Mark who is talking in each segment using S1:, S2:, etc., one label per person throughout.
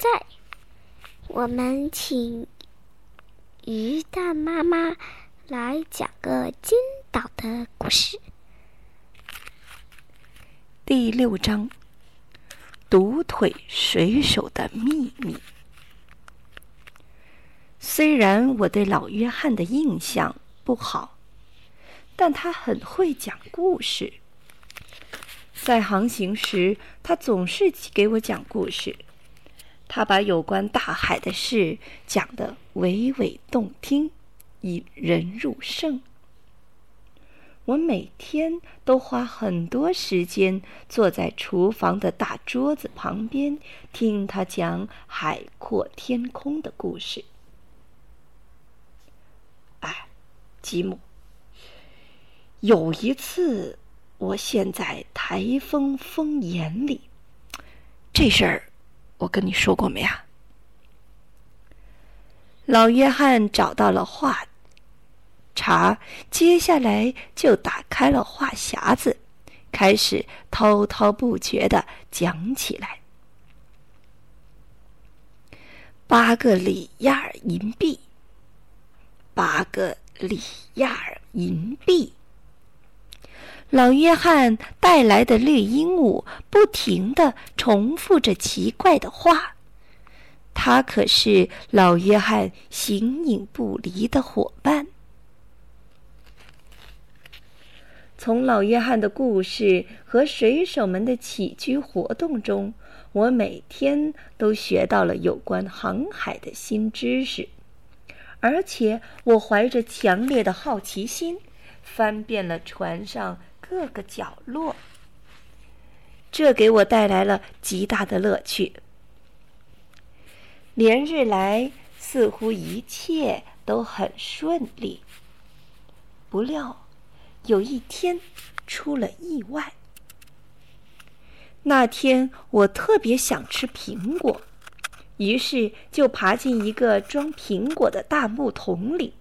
S1: 在，我们请鱼蛋妈妈来讲个金岛的故事。
S2: 第六章：独腿水手的秘密。虽然我对老约翰的印象不好，但他很会讲故事。在航行时，他总是给我讲故事。他把有关大海的事讲得娓娓动听，引人入胜。我每天都花很多时间坐在厨房的大桌子旁边，听他讲海阔天空的故事。哎，吉姆，有一次。我陷在台风风眼里，这事儿我跟你说过没啊？老约翰找到了话茬，接下来就打开了话匣子，开始滔滔不绝的讲起来。八个里亚尔银币，八个里亚尔银币。老约翰带来的绿鹦鹉不停地重复着奇怪的话，他可是老约翰形影不离的伙伴。从老约翰的故事和水手们的起居活动中，我每天都学到了有关航海的新知识，而且我怀着强烈的好奇心，翻遍了船上。各个角落，这给我带来了极大的乐趣。连日来，似乎一切都很顺利。不料，有一天出了意外。那天我特别想吃苹果，于是就爬进一个装苹果的大木桶里，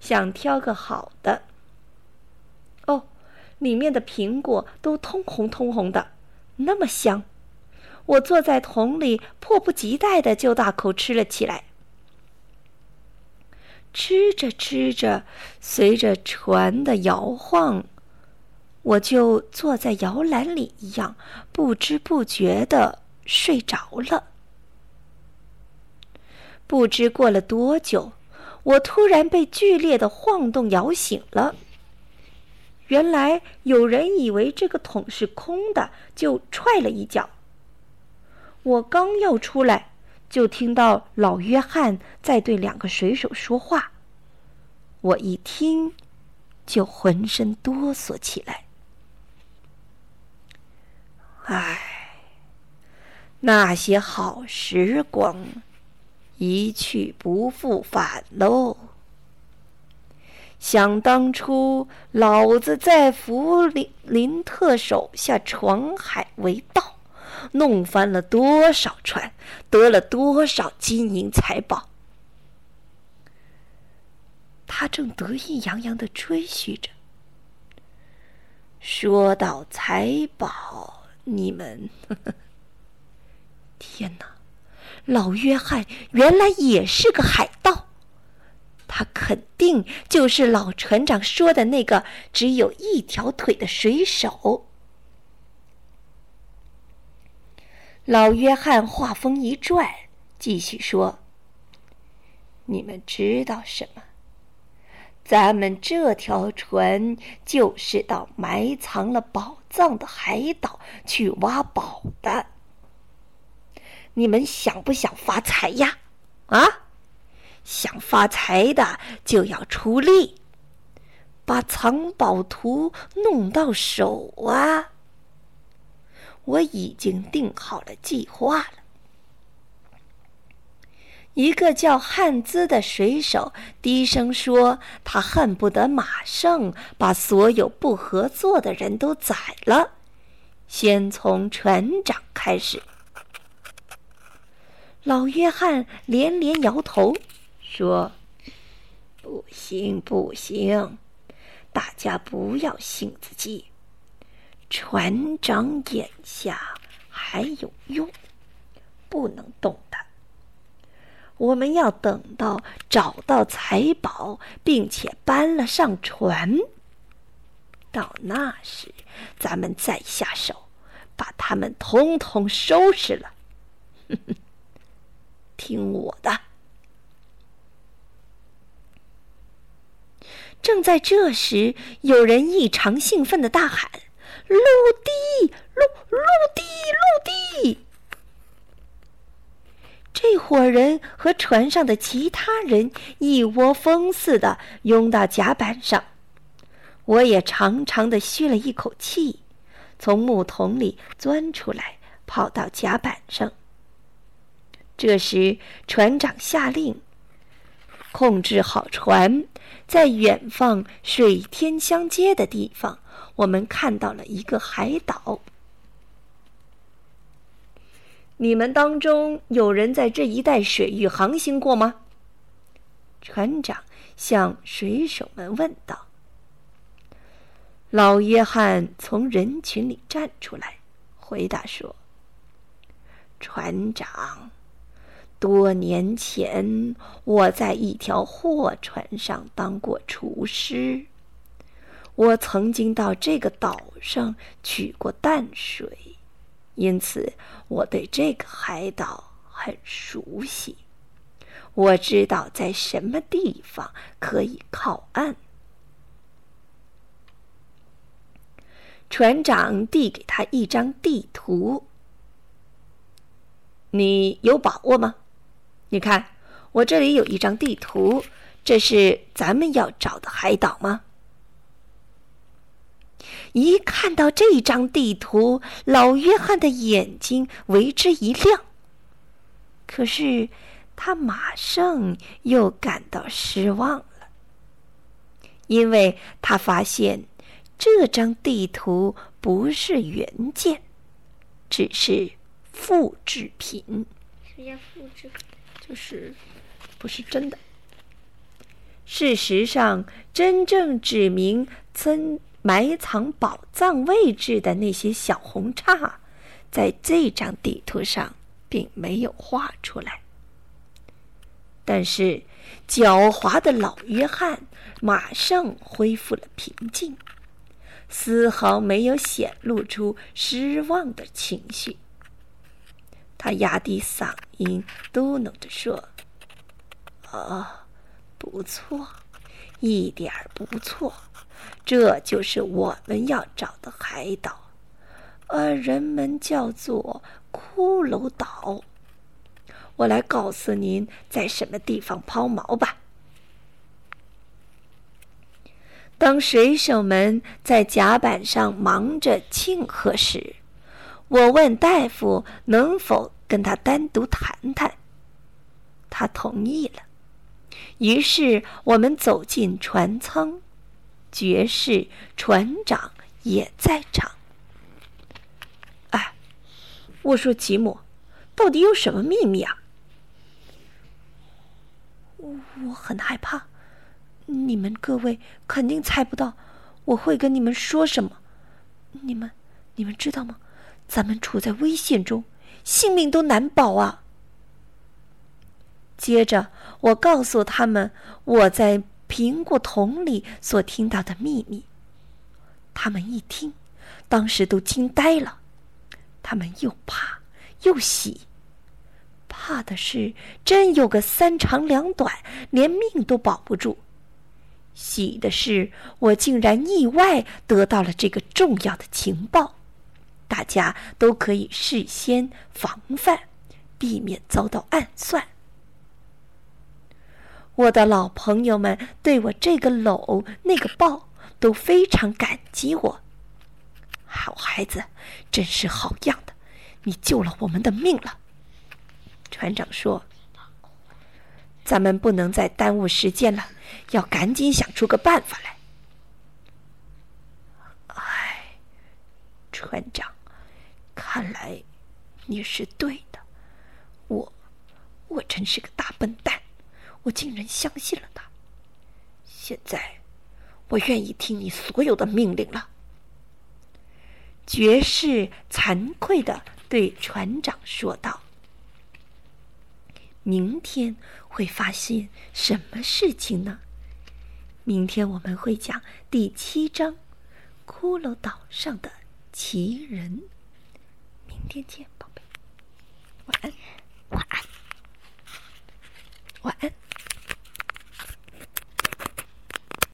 S2: 想挑个好的。里面的苹果都通红通红的，那么香！我坐在桶里，迫不及待的就大口吃了起来。吃着吃着，随着船的摇晃，我就坐在摇篮里一样，不知不觉的睡着了。不知过了多久，我突然被剧烈的晃动摇醒了。原来有人以为这个桶是空的，就踹了一脚。我刚要出来，就听到老约翰在对两个水手说话。我一听，就浑身哆嗦起来。唉，那些好时光一去不复返喽。想当初，老子在弗林林特手下闯海为盗，弄翻了多少船，得了多少金银财宝。他正得意洋洋的吹嘘着。说到财宝，你们，天哪！老约翰原来也是个海盗。肯定就是老船长说的那个只有一条腿的水手。老约翰话锋一转，继续说：“你们知道什么？咱们这条船就是到埋藏了宝藏的海岛去挖宝的。你们想不想发财呀？啊？”想发财的就要出力，把藏宝图弄到手啊！我已经定好了计划了。一个叫汉兹的水手低声说：“他恨不得马上把所有不合作的人都宰了，先从船长开始。”老约翰连连摇头。说：“不行，不行，大家不要性子急。船长眼下还有用，不能动他。我们要等到找到财宝，并且搬了上船。到那时，咱们再下手，把他们统统收拾了。哼 哼听我的！正在这时，有人异常兴奋的大喊：“陆地，陆陆地，陆地！”这伙人和船上的其他人一窝蜂似的拥到甲板上，我也长长的吁了一口气，从木桶里钻出来，跑到甲板上。这时，船长下令控制好船，在远方水天相接的地方，我们看到了一个海岛。你们当中有人在这一带水域航行过吗？船长向水手们问道。老约翰从人群里站出来，回答说：“船长。”多年前，我在一条货船上当过厨师。我曾经到这个岛上取过淡水，因此我对这个海岛很熟悉。我知道在什么地方可以靠岸。船长递给他一张地图，你有把握吗？你看，我这里有一张地图，这是咱们要找的海岛吗？一看到这张地图，老约翰的眼睛为之一亮。可是他马上又感到失望了，因为他发现这张地图不是原件，只是复制品。
S1: 什么叫复制品？
S2: 就是，不是真的。事实上，真正指明曾埋藏宝藏位置的那些小红叉，在这张地图上并没有画出来。但是，狡猾的老约翰马上恢复了平静，丝毫没有显露出失望的情绪。他压低嗓音嘟囔着说：“哦，不错，一点不错，这就是我们要找的海岛，呃，人们叫做骷髅岛。我来告诉您在什么地方抛锚吧。”当水手们在甲板上忙着庆贺时，我问大夫能否跟他单独谈谈，他同意了。于是我们走进船舱，爵士船长也在场。哎，我说吉姆，到底有什么秘密啊？我很害怕，你们各位肯定猜不到我会跟你们说什么。你们，你们知道吗？咱们处在危险中，性命都难保啊！接着，我告诉他们我在苹果桶里所听到的秘密。他们一听，当时都惊呆了。他们又怕又喜，怕的是真有个三长两短，连命都保不住；喜的是我竟然意外得到了这个重要的情报。大家都可以事先防范，避免遭到暗算。我的老朋友们对我这个搂那个抱都非常感激我。好孩子，真是好样的，你救了我们的命了。船长说：“咱们不能再耽误时间了，要赶紧想出个办法来。”哎，船长。看来你是对的。我我真是个大笨蛋我竟然相信了他。现在我愿意听你所有的命令了。爵士惭愧的对船长说道。明天会发现什么事情呢？明天我们会讲第七章骷髅岛上的奇人。天天宝贝。晚安。
S1: 晚安。
S2: 晚安。